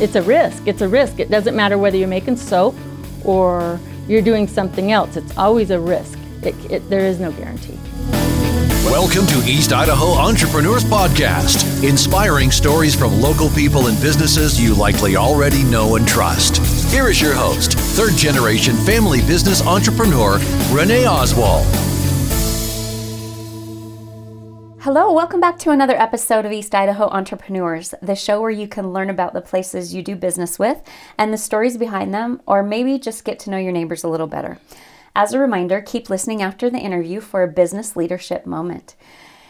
it's a risk. It's a risk. It doesn't matter whether you're making soap or you're doing something else. It's always a risk. It, it, there is no guarantee. Welcome to East Idaho Entrepreneurs Podcast, inspiring stories from local people and businesses you likely already know and trust. Here is your host, third generation family business entrepreneur, Renee Oswald. Hello, welcome back to another episode of East Idaho Entrepreneurs, the show where you can learn about the places you do business with and the stories behind them, or maybe just get to know your neighbors a little better. As a reminder, keep listening after the interview for a business leadership moment.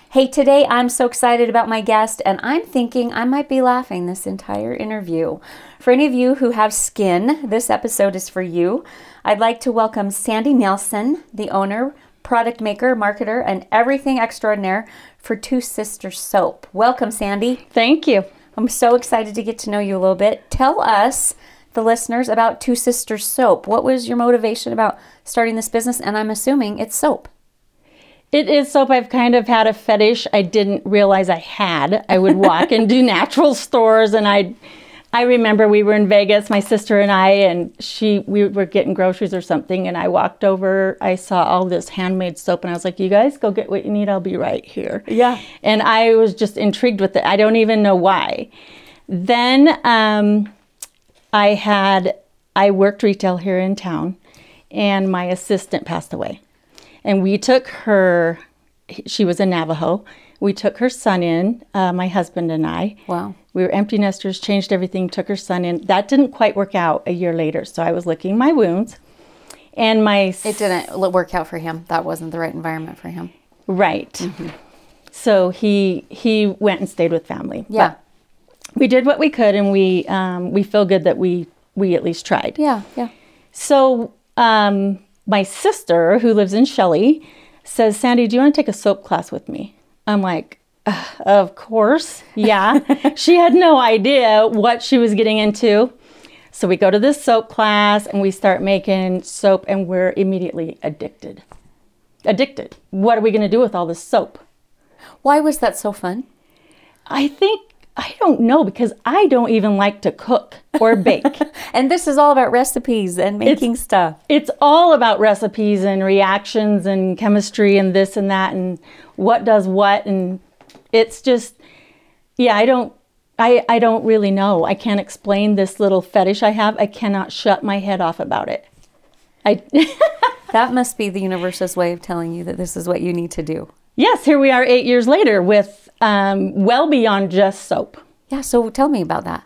Hey, today I'm so excited about my guest, and I'm thinking I might be laughing this entire interview. For any of you who have skin, this episode is for you. I'd like to welcome Sandy Nelson, the owner, product maker, marketer, and everything extraordinaire for Two Sisters Soap. Welcome, Sandy. Thank you. I'm so excited to get to know you a little bit. Tell us, the listeners, about Two Sisters Soap. What was your motivation about starting this business? And I'm assuming it's soap. It is soap. I've kind of had a fetish I didn't realize I had. I would walk into natural stores and I'd I remember we were in Vegas, my sister and I, and she we were getting groceries or something, and I walked over. I saw all this handmade soap, and I was like, "You guys go get what you need. I'll be right here." Yeah. And I was just intrigued with it. I don't even know why. Then um, I had I worked retail here in town, and my assistant passed away, and we took her. She was a Navajo. We took her son in, uh, my husband and I. Wow. We were empty nesters, changed everything, took her son in. That didn't quite work out a year later. So I was licking my wounds. And my. It didn't work out for him. That wasn't the right environment for him. Right. So he he went and stayed with family. Yeah. But we did what we could, and we um, we feel good that we we at least tried. Yeah, yeah. So um, my sister, who lives in Shelley, says, "Sandy, do you want to take a soap class with me?" I'm like, "Uh, "Of course, yeah." she had no idea what she was getting into. So we go to this soap class and we start making soap, and we're immediately addicted. Addicted. What are we going to do with all this soap? Why was that so fun? I think I don't know because I don't even like to cook or bake. And this is all about recipes and making stuff. it's all about recipes and reactions and chemistry and this and that and what does what and it's just yeah i don't i i don't really know i can't explain this little fetish i have i cannot shut my head off about it i That must be the universe's way of telling you that this is what you need to do. yes here we are eight years later with um, well beyond just soap Yeah, so tell me about that.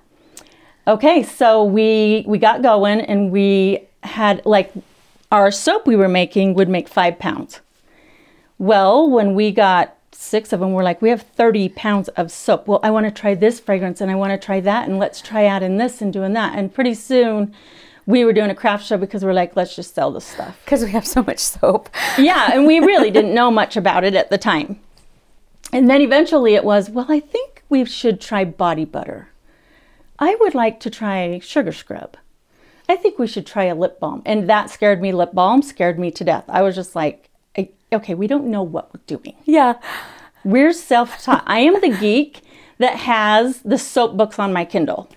Okay, so we we got going and we had like our soap we were making would make five pounds. Well, when we got six of them, we're like, we have 30 pounds of soap. Well, I want to try this fragrance and I want to try that and let's try adding this and doing that. And pretty soon we were doing a craft show because we're like, let's just sell this stuff. Because we have so much soap. Yeah, and we really didn't know much about it at the time. And then eventually it was, well, I think we should try body butter. I would like to try sugar scrub. I think we should try a lip balm. And that scared me. Lip balm scared me to death. I was just like, okay, we don't know what we're doing. Yeah. We're self taught. I am the geek that has the soap books on my Kindle.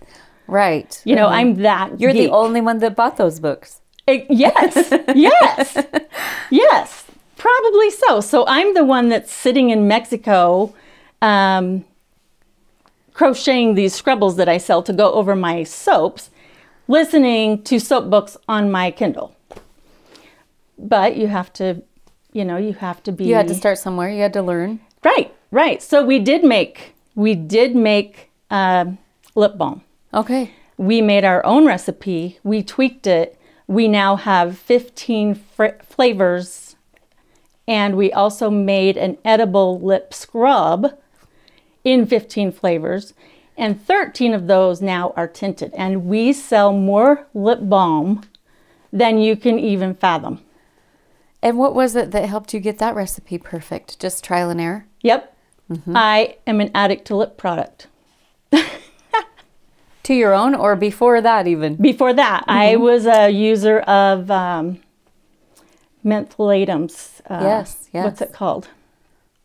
Right. You know, I'm that. You're geek. the only one that bought those books. Eh, yes, yes, yes, probably so. So I'm the one that's sitting in Mexico, um, crocheting these scrubbles that I sell to go over my soaps, listening to soap books on my Kindle. But you have to, you know, you have to be. You had to start somewhere. You had to learn. right, right. So we did make, we did make um lip balm. Okay. We made our own recipe. We tweaked it. We now have 15 fr- flavors. And we also made an edible lip scrub in 15 flavors. And 13 of those now are tinted. And we sell more lip balm than you can even fathom. And what was it that helped you get that recipe perfect? Just trial and error? Yep. I am an addict to lip product. To your own or before that, even? Before that, I was a user of um, mentholatums. Uh, Yes, What's it called?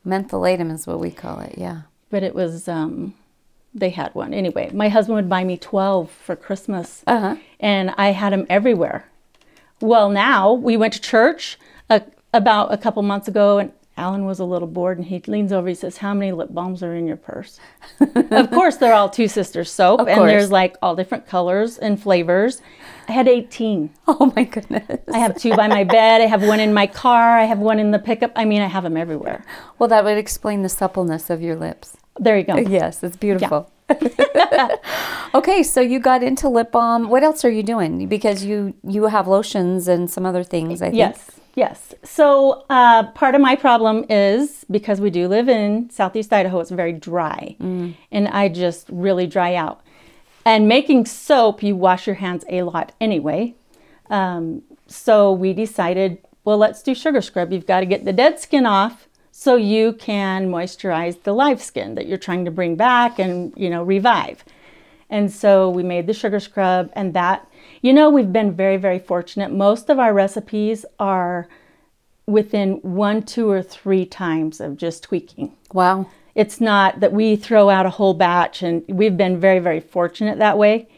Mentholatum is what we call it. Yeah. But it was um, they had one. Anyway, my husband would buy me 12 for Christmas. Uh-huh. And I had them everywhere. Well, now we went to church uh, about a couple months ago, and Alan was a little bored, and he leans over. He says, "How many lip balms are in your purse?" of course, they're all Two Sisters soap, and there's like all different colors and flavors. I had 18. Oh my goodness. I have two by my bed. I have one in my car. I have one in the pickup. I mean, I have them everywhere. Well, that would explain the suppleness of your lips. There you go. Yes, it's beautiful. okay, so you got into lip balm. What else are you doing? Because you you have lotions and some other things. I think. Yes, yes. So uh, part of my problem is because we do live in Southeast Idaho, it's very dry, and I just really dry out. And making soap, you wash your hands a lot anyway. Um, so we decided, well, let's do sugar scrub. You've got to get the dead skin off so you can moisturize the live skin that you're trying to bring back and you know revive. And so we made the sugar scrub, and that, you know, we've been very, very fortunate. Most of our recipes are within one, two, or three times of just tweaking. Wow. It's not that we throw out a whole batch, and we've been very, very fortunate that way.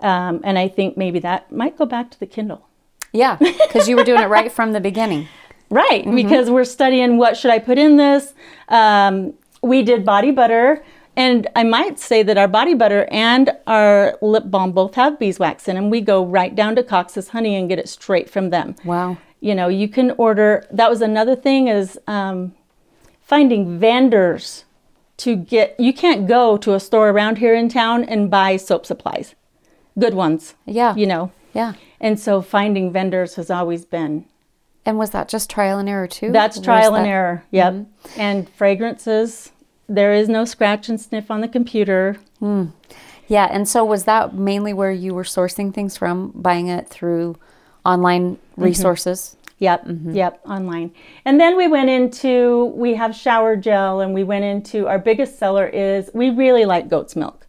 Um, and I think maybe that might go back to the Kindle. Yeah, because you were doing it right from the beginning. Right, because we're studying what should I put in this. Um, we did body butter, and I might say that our body butter and our lip balm both have beeswax in them. We go right down to Cox's Honey and get it straight from them. Wow. You know, you can order. That was another thing is um, finding vendors to get. You can't go to a store around here in town and buy soap supplies, good ones. Yeah. You know, Yeah. and so finding vendors has always been And was that just trial and error too? That's trial and that- error. Yep. And fragrances, there is no scratch and sniff on the computer. Yeah, and so was that mainly where you were sourcing things from, buying it through online Mm-hmm. resources? Yep. Yep. Online. And then we went into, we have shower gel and we went into, our biggest seller is, we really like goat's milk.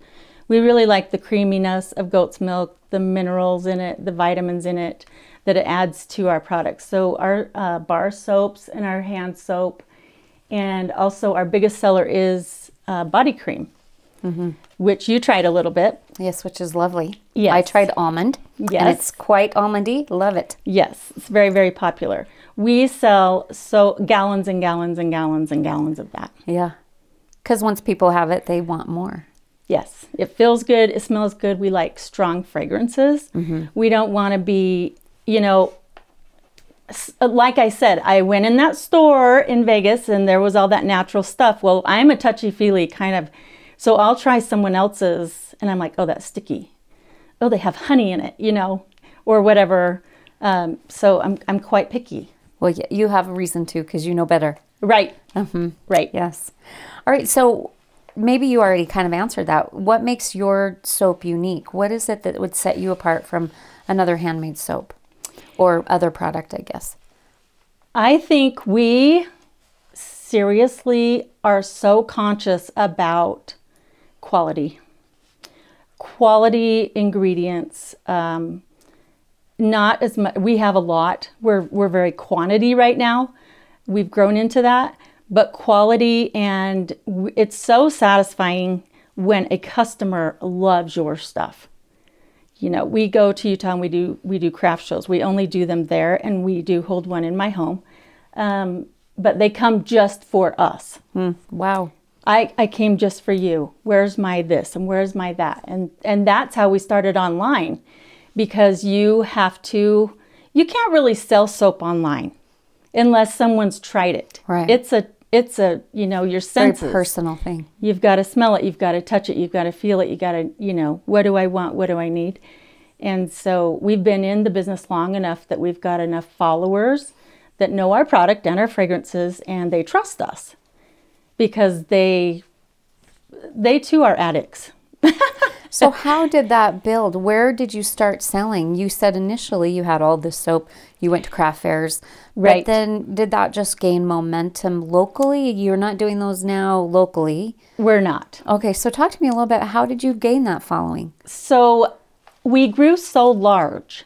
We really like the creaminess of goat's milk, the minerals in it, the vitamins in it that it adds to our products. So our uh, bar soaps and our hand soap, and also our biggest seller is uh, body cream, which you tried a little bit. Yes, which is lovely. Yes. I tried almond. And Yes. it's quite almondy. Love it. Yes, it's very, very popular. We sell so gallons and gallons and gallons and gallons of that. Yeah. Because once people have it, they want more. Yes, it feels good. It smells good. We like strong fragrances. We don't want to be, you know, like I said, I went in that store in Vegas and there was all that natural stuff. Well, I'm a touchy feely kind of, so I'll try someone else's and I'm like, oh, that's sticky. Oh, they have honey in it, you know, or whatever. Um, so I'm, I'm quite picky. Well, you have a reason to because you know better. Right. Right. Yes. All right. So maybe you already kind of answered that. What makes your soap unique? What is it that would set you apart from another handmade soap or other product, I guess? I think we seriously are so conscious about quality, quality ingredients. Um, not as much. We have a lot. We're we're very quantity right now. We've grown into that, but quality and it's so satisfying when a customer loves your stuff you know we go to utah and we do we do craft shows. We only do them there and we do hold one in my home. Um, but they come just for us. Wow. I, I came just for you. Where's my this and where's my that? And and that's how we started online because you have to you can't really sell soap online unless someone's tried it. Right. it's a it's a you know your Very personal thing. You've got to smell it, you've got to touch it, you've got to feel it, you got to, you know, what do I want, what do I need? And so we've been in the business long enough that we've got enough followers that know our product and our fragrances and they trust us because they they too are addicts. So how did that build? Where did you start selling? You said initially you had all this soap. You went to craft fairs. Right. But then did that just gain momentum locally? You're not doing those now locally. We're not. Okay, so talk to me a little bit. How did you gain that following? So we grew so large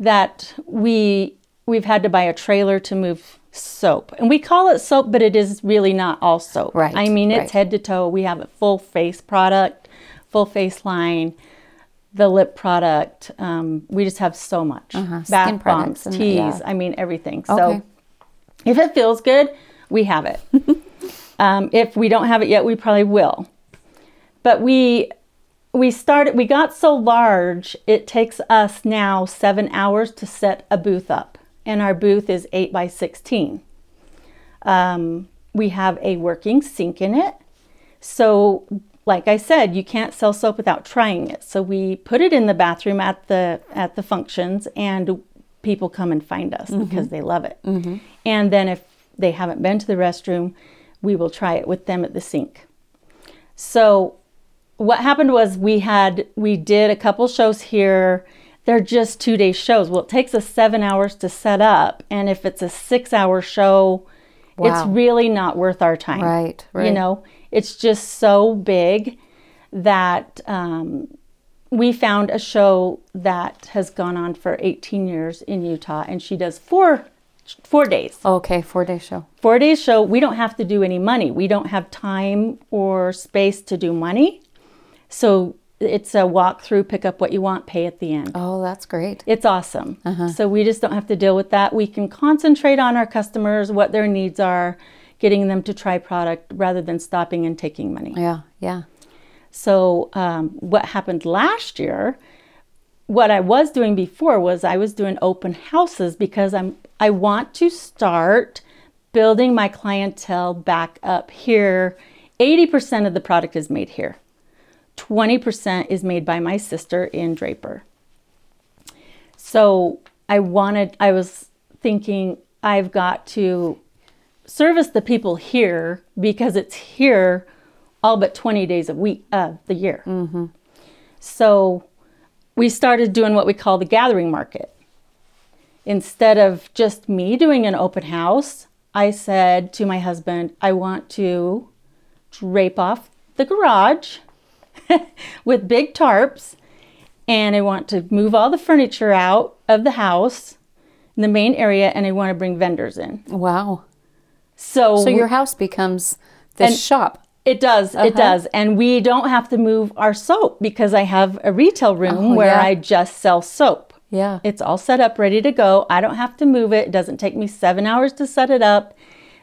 that we we've had to buy a trailer to move soap. And we call it soap, but it is really not all soap. Right, I mean, it's right. head to toe. We have a full face product. full face line, the lip product. Um, we just have so much. Uh-huh. Bath bombs, teas. yeah. I mean everything. Okay. So if it feels good, we have it. um, if we don't have it yet, we probably will. But we we started. We got so large. It takes us now seven hours to set a booth up, and our booth is eight by sixteen. Um, we have a working sink in it. So, like I said, you can't sell soap without trying it. So we put it in the bathroom at the at the functions, and people come and find us mm-hmm. because they love it. Mm-hmm. And then if they haven't been to the restroom, we will try it with them at the sink. So what happened was we had we did a couple shows here. They're just two day shows. Well, it takes us seven hours to set up, and if it's a six hour show, it's really not worth our time. Right, You know, it's just so big that um, we found a show that has gone on for 18 years in Utah, and she does four four days. Okay, four day show. four days show. We don't have to do any money. We don't have time or space to do money. So it's a walk through pick up what you want pay at the end. Oh, that's great. it's awesome. So we just don't have to deal with that. We can concentrate on our customers what their needs are getting them to try product rather than stopping and taking money Yeah, yeah. so um, what happened last year, what I was doing before was I was doing open houses because I'm I want to start building my clientele back up here. 80% of the product is made here. 20% is made by my sister in Draper. So I wanted, I was thinking, I've got to service the people here because it's here all but 20 days a week of the year. Mm-hmm. So we started doing what we call the gathering market. Instead of just me doing an open house, I said to my husband, I want to drape off the garage with big tarps and I want to move all the furniture out of the house in the main area and I want to bring vendors in. Wow. So, So your house becomes the And- shop. it does, Uh-huh. it does. And we don't have to move our soap because I have a retail room Oh, where yeah. I just sell soap. Yeah. It's all set up, ready to go. I don't have to move it. It doesn't take me seven hours to set it up.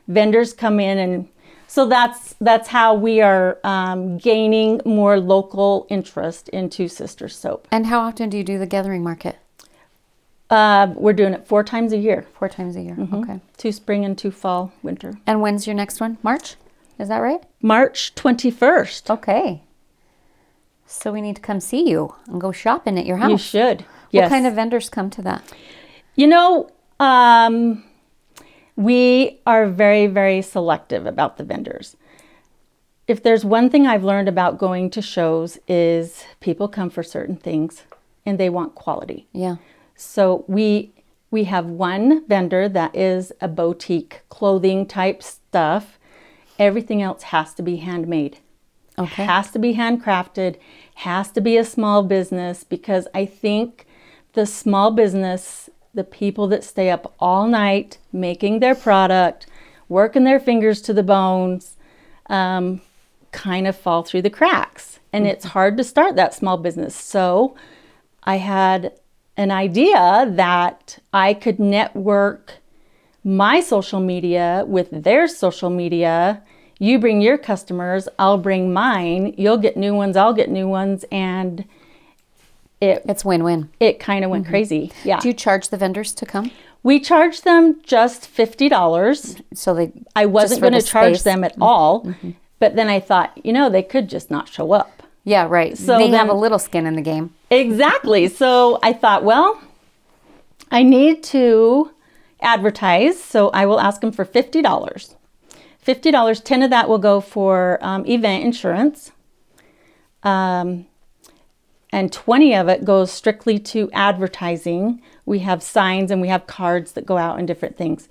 Vendors come in, and so that's that's how we are um, gaining more local interest in Two Sisters soap. And how often do you do the gathering market? Uh, we're doing it four times a year: Four times a year. Mm-hmm. Okay. two spring and two fall, winter. And when's your next one? March? Is that right? March twenty first. Okay. So we need to come see you and go shopping at your house. You should. What kind of vendors come to that? You know, um, we are very, very selective about the vendors. If there's one thing I've learned about going to shows is people come for certain things and they want quality. Yeah. So we we have one vendor that is a boutique clothing type stuff. Everything else has to be handmade. Okay. Has to be handcrafted, has to be a small business because I think the small business, the people that stay up all night making their product, working their fingers to the bones, um, kind of fall through the cracks. And it's hard to start that small business. So I had an idea that I could network my social media with their social media. You bring your customers, I'll bring mine. You'll get new ones, I'll get new ones, and it It's win-win. it kind of went mm-hmm. crazy. Yeah. Do you charge the vendors to come? we charged them just fifty dollars. So they I wasn't going to the charge them at mm-hmm. all, mm-hmm. but then I thought, you know, they could just not show up. Yeah, right. So they have a little skin in the game. Exactly. So I thought, well, I need to advertise, so I will ask them for fifty dollars. Fifty dollars. Ten of that will go for um, event insurance, um, and twenty of it goes strictly to advertising. We have signs and we have cards that go out and different things.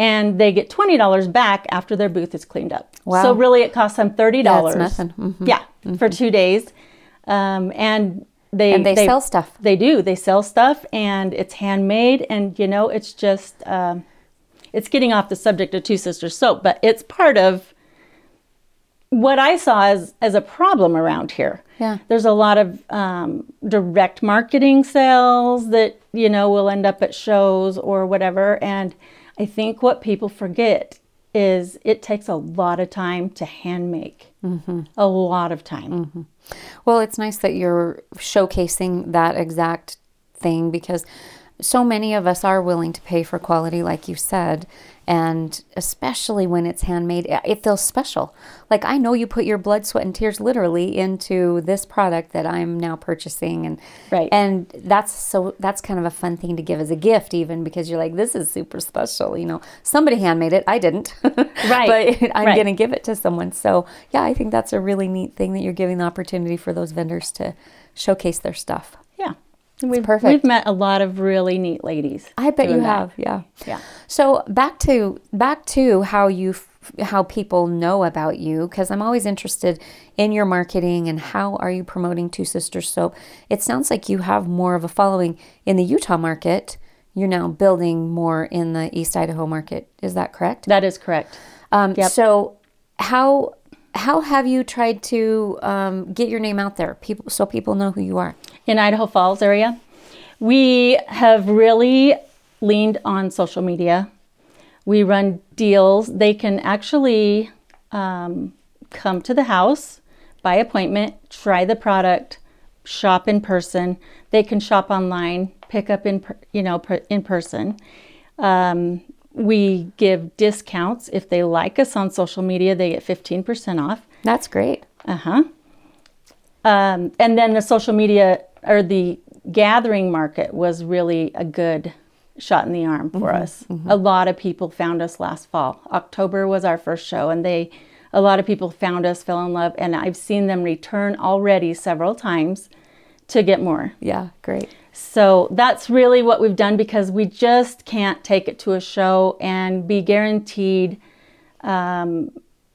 And they get twenty dollars back after their booth is cleaned up. Wow. So really, it costs them thirty dollars. That's nothing. Mhm. Yeah, for two days, um, and they And they sell stuff. They do. They sell stuff, and it's handmade. And you know, it's just um, it's getting off the subject of Two Sisters soap, but it's part of what I saw as, as a problem around here. Yeah. There's a lot of um, direct marketing sales that, you know, will end up at shows or whatever. And I think what people forget is it takes a lot of time to hand make. Mm-hmm. A lot of time. Mm-hmm. Well, it's nice that you're showcasing that exact thing because so many of us are willing to pay for quality, like you said. And especially when it's handmade, it- feels special. Like I know you put your blood, sweat, and tears literally into this product that I'm now purchasing, and Right. and that's so that's kind of a fun thing to give as a gift, even because you're like, this is super special. You know, somebody handmade it. I didn't, Right. but I'm Right. gonna give it to someone. So yeah, I think that's a really neat thing that you're giving the opportunity for those vendors to showcase their stuff. Yeah. We've, perfect. We've met a lot of really neat ladies. I bet you that. have, yeah. Yeah. So back to back to how you f- how people know about you because I'm always interested in your marketing and how are you promoting Two Sisters Soap. It sounds like you have more of a following in the Utah market. You're now building more in the East Idaho market. Is that correct? That is correct. Um, Yep. So how how have you tried to um, get your name out there, people, so people know who you are? In Idaho Falls area. We have really leaned on social media. We run deals. They can actually um, come to the house by appointment, try the product, shop in person. They can shop online, pick up in per- you know per- in person. Um, we give discounts if they like us on social media. They get fifteen percent off. That's great. Uh huh. Um, and then the social media or the gathering market was really a good shot in the arm for us. A lot of people found us last fall. October was our first show, and they, a lot of people found us, fell in love, and I've seen them return already several times to get more. Yeah, great. So that's really what we've done because we just can't take it to a show and be guaranteed um,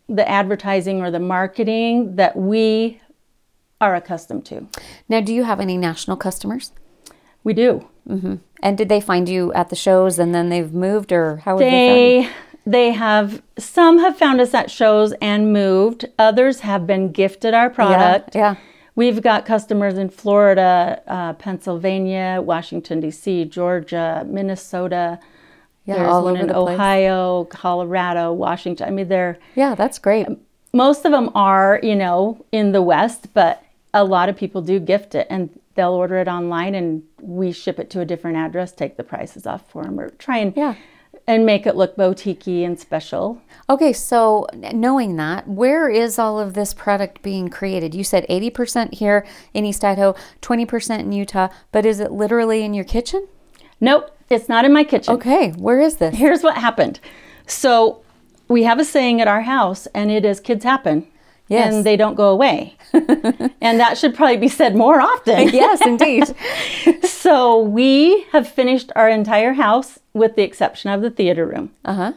the advertising or the marketing that we are accustomed to. Now, do you have any national customers? We do. And did they find you at the shows and then they've moved, or how they, found you? They they have some have found us at shows and moved. Others have been gifted our product. yeah. We've got customers in Florida, uh, Pennsylvania, Washington D.C., Georgia, Minnesota. Yeah, There's all one over in the place. Ohio, Colorado, Washington. I mean, they're Yeah, that's great. most of them are, you know, in the West, but a lot of people do gift it and they'll order it online and we ship it to a different address, take the prices off for them, or try and Yeah. and make it look boutique and special. Okay, so knowing that, where is all of this product being created? You said 80% here in East Idaho, 20% in Utah, but is it literally in your kitchen? Nope, it's not in my kitchen. Okay, where is this? Here's what happened. So we have a saying at our house, and it is kids happen. Yes. And they don't go away. and that should probably be said more often. yes, indeed. so we have finished our entire house with the exception of the theater room. Uh huh.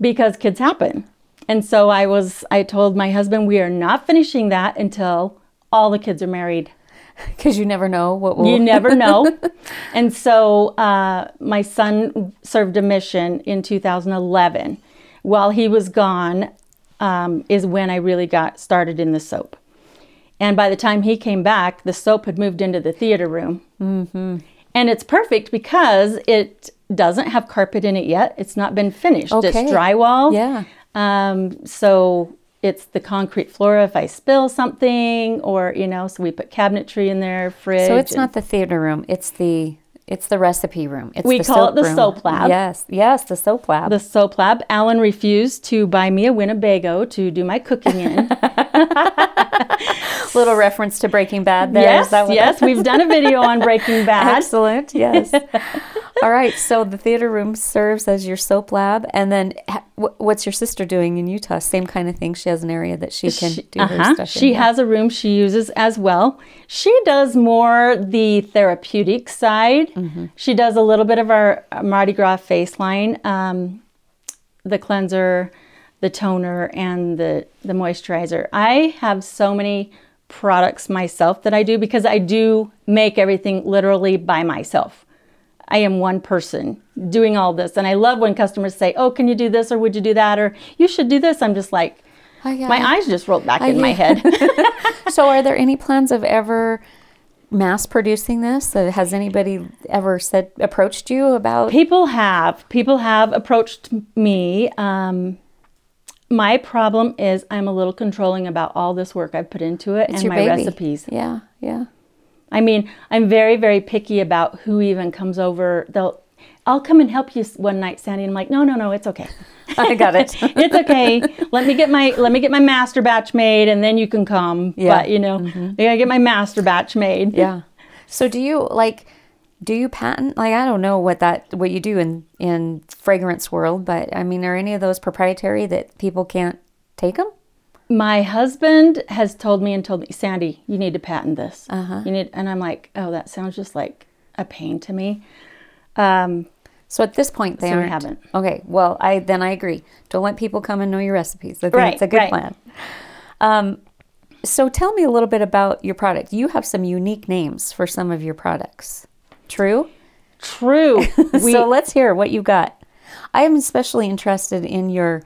because kids happen. And so I was I told my husband we are not finishing that until all the kids are married. Because you never know what will. You never know. and so uh, my son served a mission in 2011. While he was gone, um, is when I really got started in the soap. And by the time he came back, the soap had moved into the theater room. Mm-hmm. And it's perfect because it doesn't have carpet in it yet. It's not been finished. Okay. It's drywall. Yeah. Um, so it's the concrete floor if I spill something, or you know, so we put cabinetry in there, fridge. So it's and- not the theater room; it's the it's the recipe room. It's We call it the room. soap lab. Yes, yes, the soap lab. the soap lab. Alan refused to buy me a Winnebago to do my cooking in. Little reference to Breaking Bad. There yes, yes, we've done a video on Breaking Bad. Excellent. Yes. All right. So the theater room serves as your soap lab, and then what's your sister doing in Utah? Same kind of thing. She has an area that she can She, do her uh-huh. stuff. she in. has a room she uses as well. She does more the therapeutic side. Mm-hmm. She does a little bit of our Mardi Gras face line, um, the cleanser, the toner, and the, the moisturizer. I have so many products myself that I do because I do make everything literally by myself. I am one person doing all this. And I love when customers say, Oh, can you do this or would you do that? Or you should do this. I'm just like, Oh, yeah. My eyes just rolled back Oh, in my head. so, are there any plans of ever mass producing this? Has anybody ever said approached you about? People have. People have approached me. Um, my problem is I'm a little controlling about all this work I've put into it and my baby. recipes. Yeah, yeah. I mean, I'm very, very picky about who even comes over. They'll, I'll come and help you one night, Sandy. And I'm like, no, no, no, it's okay. I got it. it's okay. Let me get my let me get my master batch made, and then you can come. Yeah. Mm-hmm. But you know, I gotta get my master batch made. Yeah. So do you like do you patent like I don't know what that what you do in in fragrance world, but I mean are any of those proprietary that people can't take them? My husband has told me and told me, Sandy, you need to patent this. Uh-huh. You need, and I'm like, oh, that sounds just like a pain to me. Um, So at this point they So aren't. haven't. Okay. Well, I then I agree. Don't let people come and know your recipes. I think Right, it's a good right. plan. Um so tell me a little bit about your product. You have some unique names for some of your products. True? true. We, so let's hear what you got. I am especially interested in your.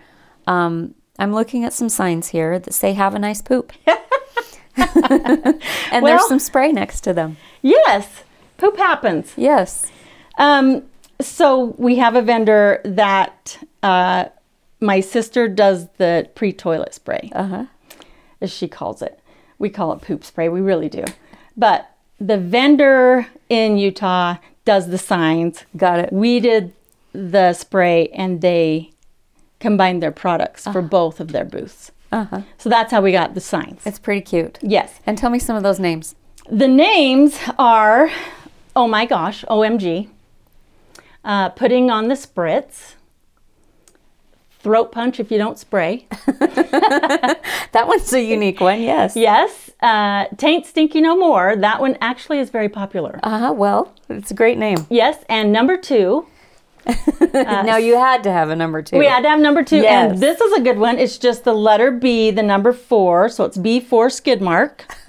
Um, I'm looking at some signs here that say "Have a nice poop," and there's some spray next to them. yes, poop happens. Yes. Um, so we have a vendor that uh, my sister does the pre-toilet spray, Uh-huh. as she calls it. We call it poop spray. We really do. But the vendor in Utah does the signs. Got it. We did the spray, and they combined their products for both of their booths. Uh-huh. So that's how we got the signs. It's pretty cute. yes. And tell me some of those names. The names are, oh my gosh, OMG, uh, putting on the spritz, throat punch if you don't spray. That one's a unique one. Yes. Yes, uh, taint stinky no more. That one actually is very popular. Uh huh. Well, it's a great name. Yes, and number two, now you had to have a number two. we had to have number two, Yes. and this is a good one. It's just the letter B, the number four, so it's B for skid mark,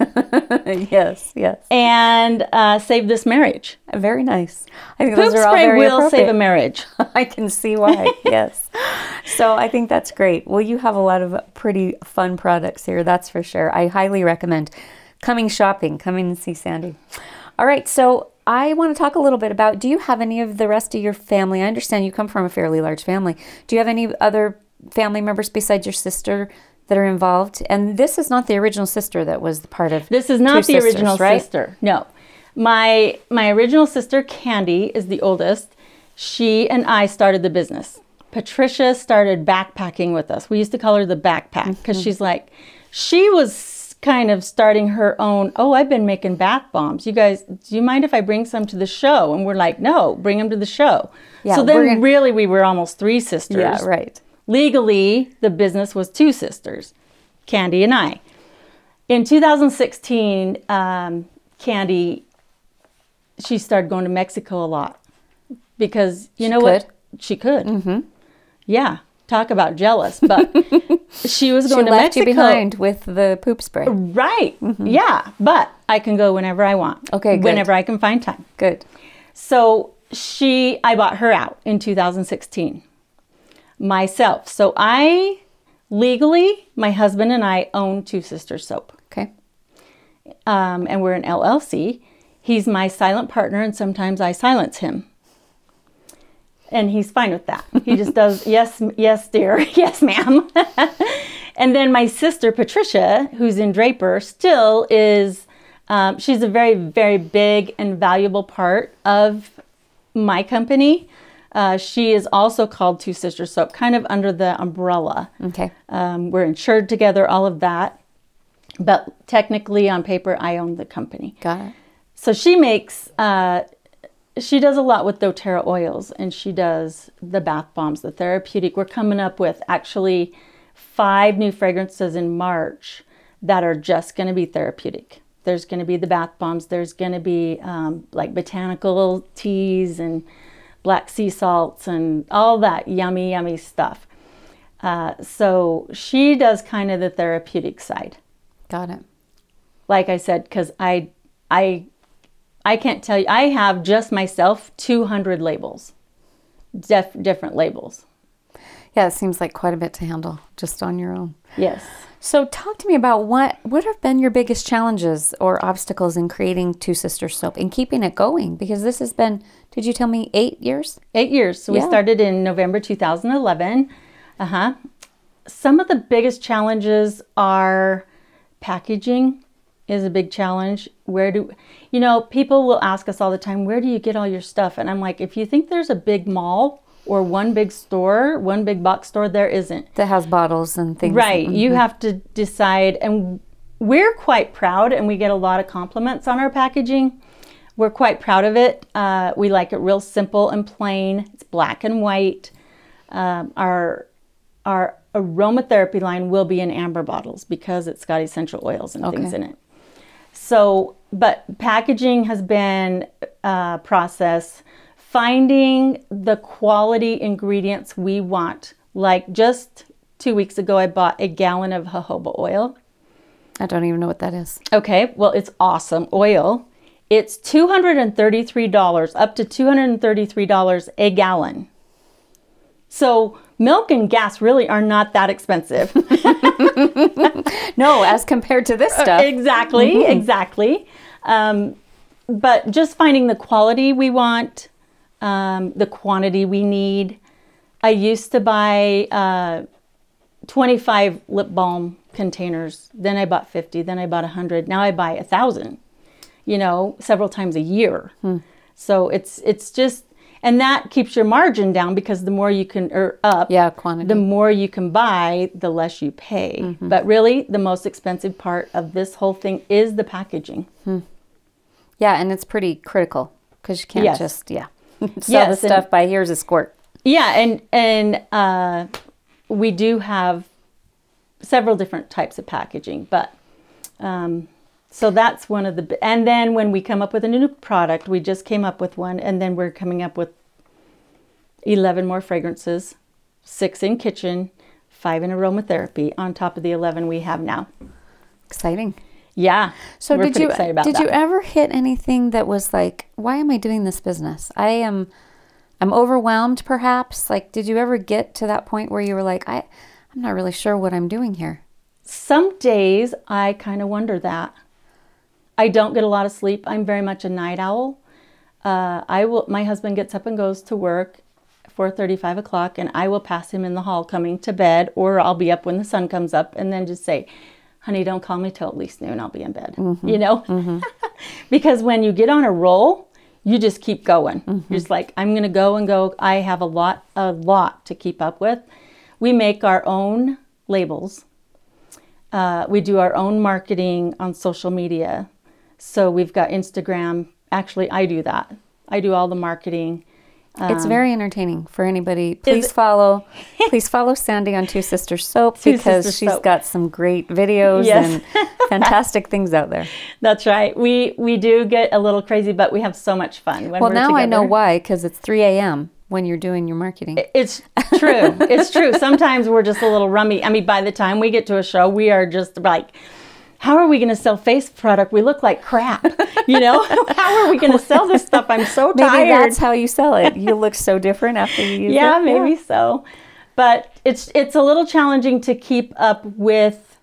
yes. Yes. and uh, save this marriage. Very nice. I think Poop those are all spray very will save a marriage. I can see why. yes. So I think that's great. Well, you have a lot of pretty fun products here, that's for sure. I highly recommend coming shopping, coming and see Sandy. All right. So I want to talk a little bit about do you have any of the rest of your family? I understand you come from a fairly large family. Do you have any other family members besides your sister that are involved? And this is not the original sister that was the part of This is not the Sisters, original right? sister. No. My my original sister Candy is the oldest. She and I started the business. Patricia started backpacking with us. We used to call her the backpack because mm-hmm. she's like she was kind of starting her own, "Oh, I've been making bath bombs. You guys, do you mind if I bring some to the show?" And we're like, "No, bring them to the show." Yeah, so then gonna- really we were almost three sisters. Yeah, right. Legally, the business was two sisters, Candy and I. In 2016, um, Candy, she started going to Mexico a lot because you know what? She could. Mm-hmm. Yeah, talk about jealous, but she was She going to left Mexico. you behind with the poop spray. Right. Yeah, but I can go whenever I want. Mm-hmm. Okay, good. Whenever I can find time. Good. So she, I bought her out in 2016 myself. So I legally, my husband and I own Two Sisters Soap, Okay. um, and we're an LLC. He's my silent partner, and sometimes I silence him. And he's fine with that. He just does, yes, yes, dear, yes, ma'am. and then my sister, Patricia, who's in Draper, still is, um, she's a very, very big and valuable part of my company. Uh, she is also called Two Sisters Soap, kind of under the umbrella. Okay. Um, we're insured together, all of that. But technically, on paper, I own the company. Got it. So she makes, uh, she does a lot with doTERRA oils and she does the bath bombs, the therapeutic. We're coming up with actually five new fragrances in March that are just going to be therapeutic. There's going to be the bath bombs, there's going to be um, like botanical teas and black sea salts and all that yummy, yummy stuff. Uh, so she does kind of the therapeutic side Got it. like I said, because I, I, I can't tell you. I have just myself 200 labels, def, different labels. Yeah, it seems like quite a bit to handle just on your own. Yes. So talk to me about what what have been your biggest challenges or obstacles in creating Two Sisters Soap and keeping it going because this has been did you tell me 8 years? Eight years. So we started in November 2011. Uh huh. Some of the biggest challenges are packaging is a big challenge. Where do you know people will ask us all the time, where do you get all your stuff? And I'm like, if you think there's a big mall or one big store, one big box store, there isn't. That has bottles and things. Right. You have to decide. And we're quite proud, and we get a lot of compliments on our packaging. We're quite proud of it. Uh, we like it real simple and plain. It's black and white. Um, our our aromatherapy line will be in amber bottles because it's got essential oils and things in it. So, but packaging has been a process. Finding the quality ingredients we want. Like just two weeks ago, I bought a gallon of jojoba oil. I don't even know what that is. Okay, well, it's awesome oil. It's $233, up to $233 a gallon. So, milk and gas really are not that expensive. No, as compared to this stuff. exactly, exactly. Um, but just finding the quality we want, um, the quantity we need. I used to buy uh, 25 lip balm containers. Then I bought 50. Then I bought 100. Now I buy a thousand. You know, several times a year. So it's it's just, and that keeps your margin down because the more you can or up, Yeah, quantity. the more you can buy, the less you pay. But really, the most expensive part of this whole thing is the packaging. yeah, and it's pretty critical because you can't Yes. just yeah sell Yes, the and- stuff by here's a squirt. Yeah, and and uh, we do have several different types of packaging, but um, so that's one of the. And then when we come up with a new product, we just came up with one, and then we're coming up with eleven more fragrances, six in kitchen, five in aromatherapy on top of the eleven we have now. Exciting. Yeah. So did you excited about did that. you ever hit anything that was like, why am I doing this business? I am I'm overwhelmed perhaps. Like did you ever get to that point where you were like, I I'm not really sure what I'm doing here. Some days I kind of wonder that. I don't get a lot of sleep. I'm very much a night owl. Uh, I will. My husband gets up and goes to work, four thirty, five o'clock, and I will pass him in the hall coming to bed, or I'll be up when the sun comes up, and then just say, "Honey, don't call me till at least noon. I'll be in bed." You know, because when you get on a roll, you just keep going. You're just like, I'm gonna go and go. I have a lot, a lot to keep up with. We make our own labels. Uh, we do our own marketing on social media. So we've got Instagram. Actually, I do that. I do all the marketing. it's very entertaining for anybody. Please Um, follow please follow Sandy on Two Sisters Soap Two because Sisters she's Soap. got some great videos Yes. and fantastic things out there. That's right. We we do get a little crazy, but we have so much fun when Well, now I know why because it's 3 a.m. when you're doing your marketing. It's true. it's true. Sometimes we're just a little rummy. I mean, by the time we get to a show, we are just like, how are we going to sell face product? We look like crap. You know, how are we going to sell this stuff? I'm so Maybe tired. that's how you sell it. You look so different after you use it. yeah, maybe so. But it's it's a little challenging to keep up with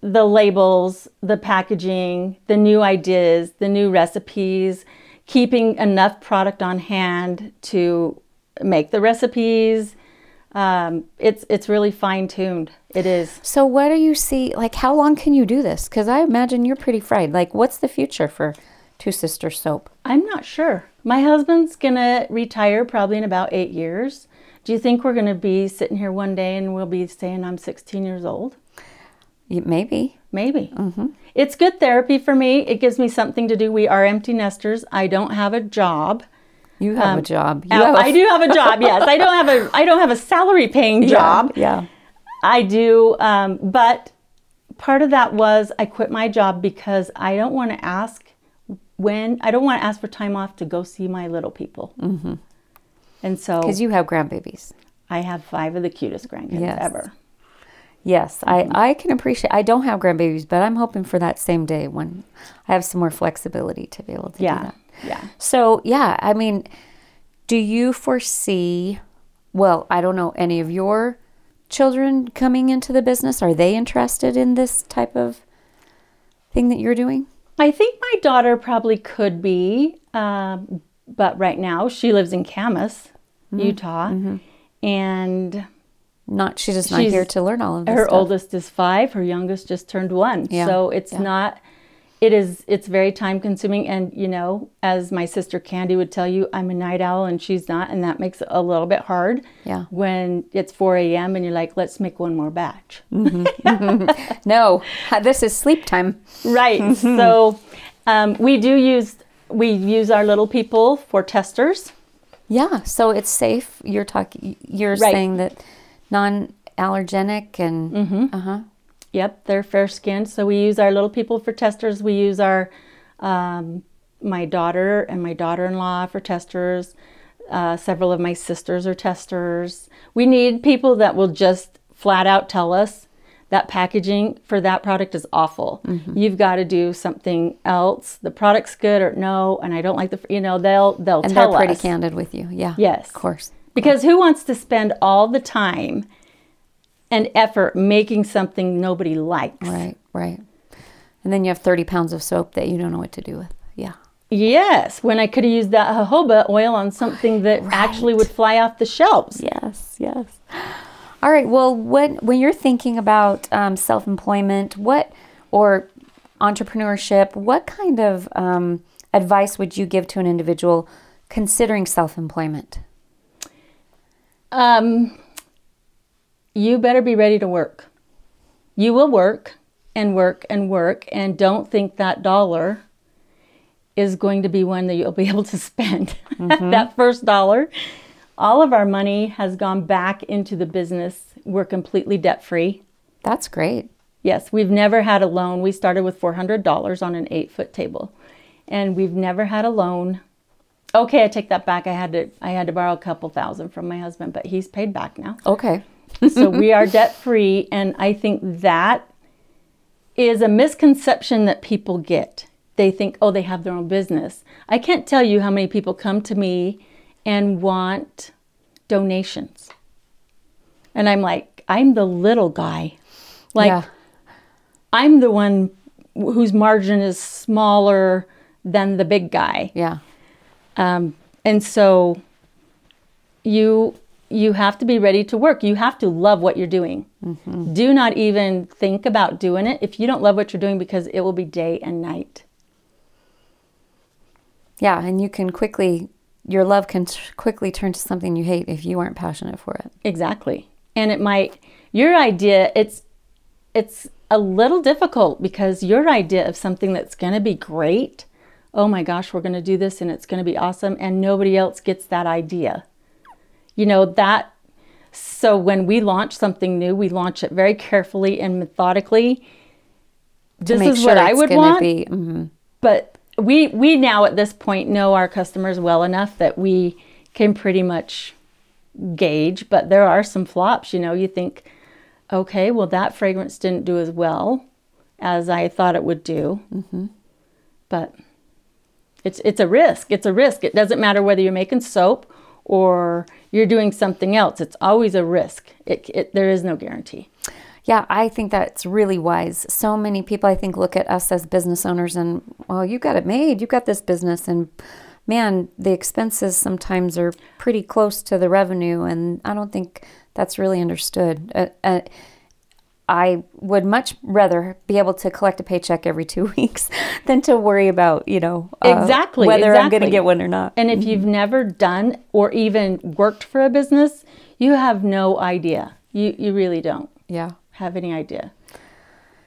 the labels, the packaging, the new ideas, the new recipes, keeping enough product on hand to make the recipes. Um, it's it's really fine tuned. It is. So, what do you see? Like, how long can you do this? Because I imagine you're pretty fried. Like, what's the future for Two Sister Soap? I'm not sure. My husband's gonna retire probably in about eight years. Do you think we're gonna be sitting here one day and we'll be saying I'm 16 years old? Maybe. Maybe. It's good therapy for me. It gives me something to do. We are empty nesters. I don't have a job. You have a job. You Uh, have a I do have a job. Yes, I don't have a. I don't have a salary paying job. Yeah. I do, um, but part of that was I quit my job because I don't want to ask when I don't want to ask for time off to go see my little people. Mm-hmm. And so Because you have grandbabies. I have five of the cutest grandkids Yes. ever. Yes, Mm-hmm. I, I can appreciate. I don't have grandbabies, but I'm hoping for that same day when I have some more flexibility to be able to do that. Yeah. So yeah, I mean, do you foresee well, I don't know any of your children coming into the business. Are they interested in this type of thing that you're doing? I think my daughter probably could be, um, but right now she lives in Kamas, Mm-hmm. Utah, and Not she's just not She's- here to learn all of this. her stuff. oldest is five. Her youngest just turned one. Yeah, So it's yeah. not. It is. It's very time consuming, and you know, as my sister Candy would tell you, I'm a night owl and she's not, and that makes it a little bit hard. Yeah. When it's 4 a.m. and you're like, let's make one more batch. No, this is sleep time. Right. Mm-hmm. So um, we do use we use our little people for testers. Yeah, so it's safe. You're talking. You're Right. saying that non-allergenic and Mm-hmm. Yep, they're fair skinned. So we use our little people for testers. We use our um, my daughter and my daughter in law for testers. Uh, several of my sisters are testers. We need people that will just flat out tell us that packaging for that product is awful. You've got to do something else. The product's good or no, and I don't like the. You know, they'll they'll And tell they're pretty us. candid with you. Yeah. Yes. Of course. Because who wants to spend all the time and effort making something nobody likes? Right. Right. And then you have 30 pounds of soap that you don't know what to do with. Yeah. Yes, when I could have used that jojoba oil on something that actually would fly off the shelves. Yes. Yes. All right. Well, when when you're thinking about um, self-employment, what or entrepreneurship, what kind of um, advice would you give to an individual considering self-employment? Um, you better be ready to work. You will work and work and work, and don't think that dollar is going to be one that you'll be able to spend. Mm-hmm. that first dollar, all of our money has gone back into the business. We're completely debt free. That's great. Yes, we've never had a loan. We started with $400 on an eight foot table, and we've never had a loan. Okay, I take that back. I had to I had to borrow a couple thousand from my husband, but he's paid back now. Okay. So we are debt free, and I think that is a misconception that people get. They think, oh, they have their own business. I can't tell you how many people come to me and want donations. And I'm like, I'm the little guy. Like, yeah. I'm the one whose margin is smaller than the big guy. Yeah. Um, and so you you have to be ready to work. You have to love what you're doing. Mm-hmm. Do not even think about doing it if you don't love what you're doing because it will be day and night. Yeah, and you can quickly your love can t- quickly turn to something you hate if you aren't passionate for it. Exactly. And it might your idea it's it's a little difficult because your idea of something that's going to be great, oh my gosh, we're going to do this and it's going to be awesome and nobody else gets that idea. You know, that so when we launch something new, we launch it very carefully and methodically. This is sure what I would want be. mhm. but we we now at this point know our customers well enough that we can pretty much gauge but there are some flops you know you think okay well that fragrance didn't do as well as i thought it would do mm-hmm. but it's it's a risk it's a risk it doesn't matter whether you're making soap or you're doing something else it's always a risk it, it there is no guarantee Yeah, I think that's really wise. So many people, I think, look at us as business owners and, well, you got it made. You got this business. And man, the expenses sometimes are pretty close to the revenue. And I don't think that's really understood. Uh, uh, I would much rather be able to collect a paycheck every two weeks than to worry about, you know, uh, Exactly, whether I'm going to get one or not. And if you've never done or even worked for a business, you have no idea. You you really don't yeah. have any idea.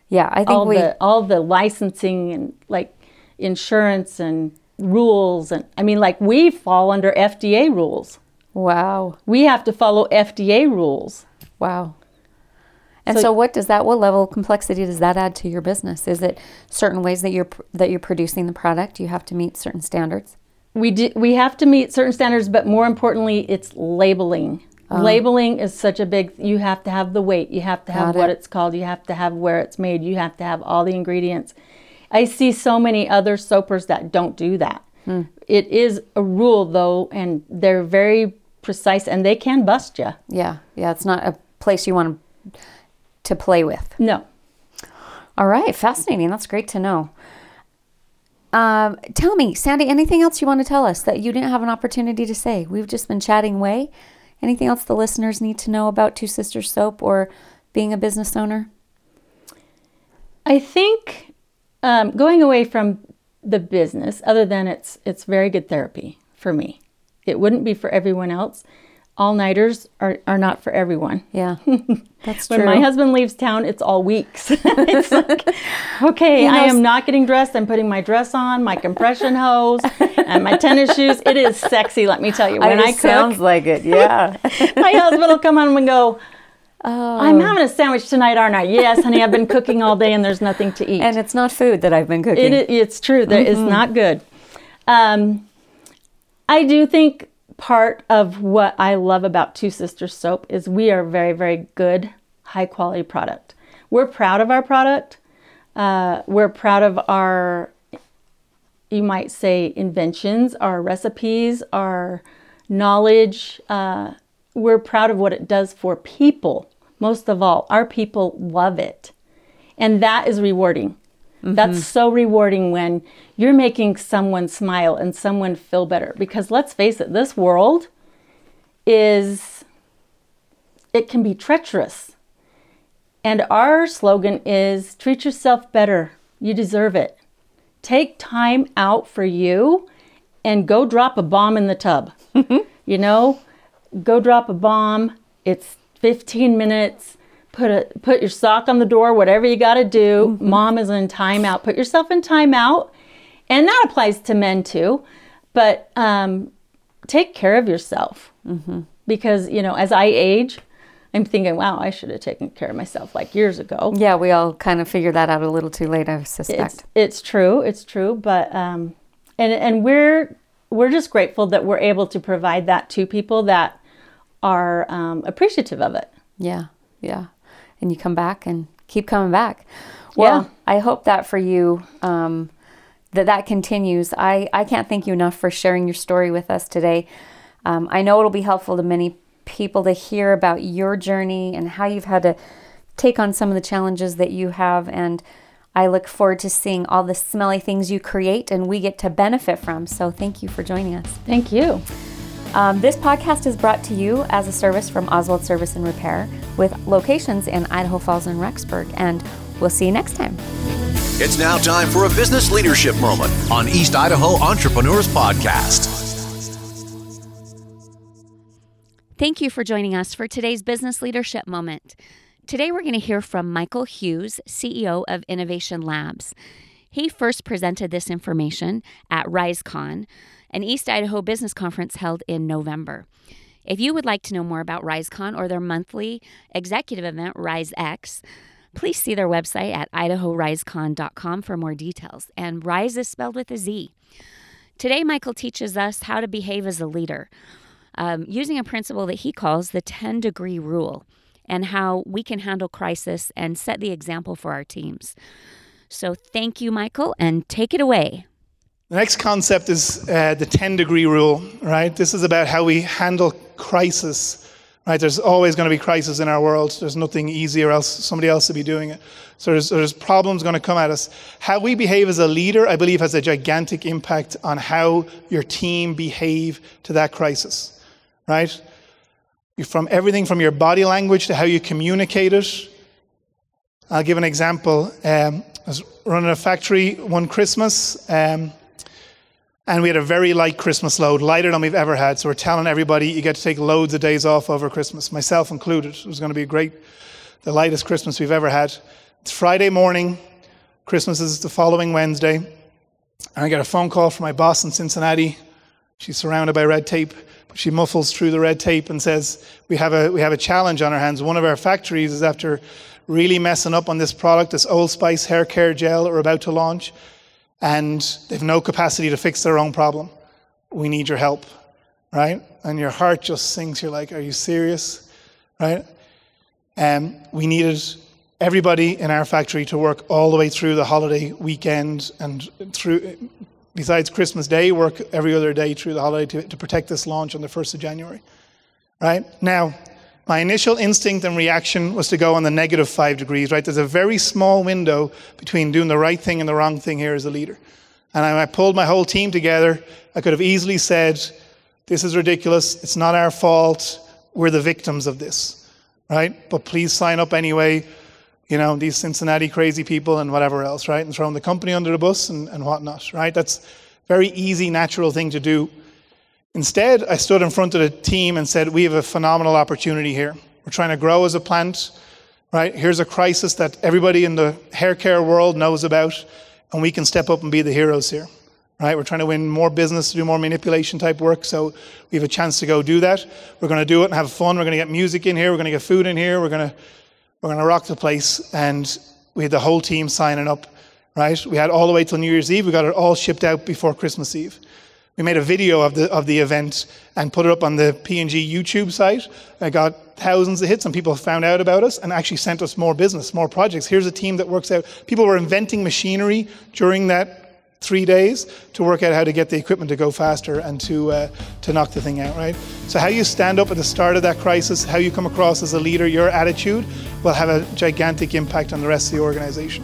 Yeah. I think All we, the all the licensing and like insurance and rules and I mean like we fall under FDA rules. wow. We have to follow FDA rules. Wow. And So- so, what does that? What level of complexity does that add to your business? Is it certain ways that you're that you're producing the product? You have to meet certain standards. We do, we have to meet certain standards, but more importantly, it's labeling. Uh-huh. Labeling is such a big. You have to have the weight. You have to have what it. it's called. You have to have where it's made. You have to have all the ingredients. I see so many other soapers that don't do that. Hmm. It is a rule though, and they're very precise and they can bust you. Yeah, yeah, it's not a place you want to play with. No. All right, fascinating. That's great to know. Um, tell me, Sandy, anything else you want to tell us that you didn't have an opportunity to say? We've just been chatting away. Anything else the listeners need to know about Two Sisters Soap or being a business owner? I think um, going away from the business, other than it's it's very good therapy for me. It wouldn't be for everyone else. All nighters are, are not for everyone. Yeah, that's true. When my husband leaves town, it's all weeks. it's like, okay, I am not getting dressed. I'm putting my dress on, my compression hose, and my tennis shoes. It is sexy, let me tell you. When I, it cook, sounds like it. Yeah. my husband will come home and go, oh, I'm having a sandwich tonight, aren't I? Yes, honey, I've been cooking all day and there's nothing to eat. and it's not food that I've been cooking. It, i- it's true. That it's not good. Um, I do think part of what I love about Two Sisters Soap is we are very, very good, high quality product. We're proud of our product. Uh, we're proud of our, you might say, inventions, our recipes, our knowledge. Uh, we're proud of what it does for people. Most of all, our people love it. And that is rewarding. That's so rewarding when you're making someone smile and someone feel better. Because let's face it, this world is, it can be treacherous. And our slogan is treat yourself better. You deserve it. Take time out for you and go drop a bomb in the tub. you know, go drop a bomb. It's 15 minutes. Put a put your sock on the door, whatever you got to do. Mom is in timeout. Put yourself in timeout, and that applies to men too. But um, take care of yourself because you know, as I age, I'm thinking, wow, I should have taken care of myself like years ago. yeah, we all kind of figured that out a little too late, I It's suspect. it's true, it's true, but um, and and we're we're just grateful that we're able to provide that to people that are um, appreciative of it. Yeah, yeah. And you come back and keep coming back. Well, Yeah. I hope that for you, um, that that continues. I, I can't thank you enough for sharing your story with us today. Um, I know it'll be helpful to many people to hear about your journey and how you've had to take on some of the challenges that you have. And I look forward to seeing all the smelly things you create and we get to benefit from. So thank you for joining us. Thank you. Um, this podcast is brought to you as a service from Oswald Service and Repair with locations in Idaho Falls and Rexburg. And we'll see you next time. It's now time for a business leadership moment on East Idaho Entrepreneurs Podcast. Thank you for joining us for today's business leadership moment. Today, we're going to hear from Michael Hughes, CEO of Innovation Labs. He first presented this information at RizeCon, an East Idaho business conference held in November. If you would like to know more about RizeCon or their monthly executive event, RizeX, please see their website at idahorizecon.com for more details. And Rise is spelled with a Z. Today, Michael teaches us how to behave as a leader um, using a principle that he calls the 10 degree rule and how we can handle crisis and set the example for our teams. So, thank you, Michael, and take it away. The next concept is uh, the 10 degree rule, right? This is about how we handle crisis, right? There's always going to be crisis in our world. There's nothing easy or else somebody else will be doing it. So there's, there's problems going to come at us. How we behave as a leader, I believe, has a gigantic impact on how your team behave to that crisis, right? From everything from your body language to how you communicate it. I'll give an example. Um, I was running a factory one Christmas. Um, and we had a very light Christmas load, lighter than we've ever had. So we're telling everybody you get to take loads of days off over Christmas, myself included. It was going to be a great, the lightest Christmas we've ever had. It's Friday morning. Christmas is the following Wednesday. And I get a phone call from my boss in Cincinnati. She's surrounded by red tape, but she muffles through the red tape and says, "We have a we have a challenge on our hands. One of our factories is after really messing up on this product, this Old Spice hair care gel that we're about to launch." And they've no capacity to fix their own problem. We need your help, right? And your heart just sinks. You're like, are you serious? Right? Um, we needed everybody in our factory to work all the way through the holiday weekend and through, besides Christmas Day, work every other day through the holiday to, to protect this launch on the 1st of January. right? Now, my initial instinct and reaction was to go on the negative five degrees, right? There's a very small window between doing the right thing and the wrong thing here as a leader. And I pulled my whole team together. I could have easily said, This is ridiculous. It's not our fault. We're the victims of this, right? But please sign up anyway. You know, these Cincinnati crazy people and whatever else, right? And throwing the company under the bus and, and whatnot, right? That's very easy, natural thing to do. Instead, I stood in front of the team and said, We have a phenomenal opportunity here. We're trying to grow as a plant, right? Here's a crisis that everybody in the hair care world knows about, and we can step up and be the heroes here, right? We're trying to win more business, to do more manipulation type work, so we have a chance to go do that. We're going to do it and have fun. We're going to get music in here. We're going to get food in here. We're going to we're going to rock the place. And we had the whole team signing up, right? We had all the way till New Year's Eve. We got it all shipped out before Christmas Eve. We made a video of the of the event and put it up on the P&G YouTube site. I got thousands of hits, and people found out about us and actually sent us more business, more projects. Here's a team that works out. People were inventing machinery during that three days to work out how to get the equipment to go faster and to uh, to knock the thing out. Right. So how you stand up at the start of that crisis, how you come across as a leader, your attitude will have a gigantic impact on the rest of the organization.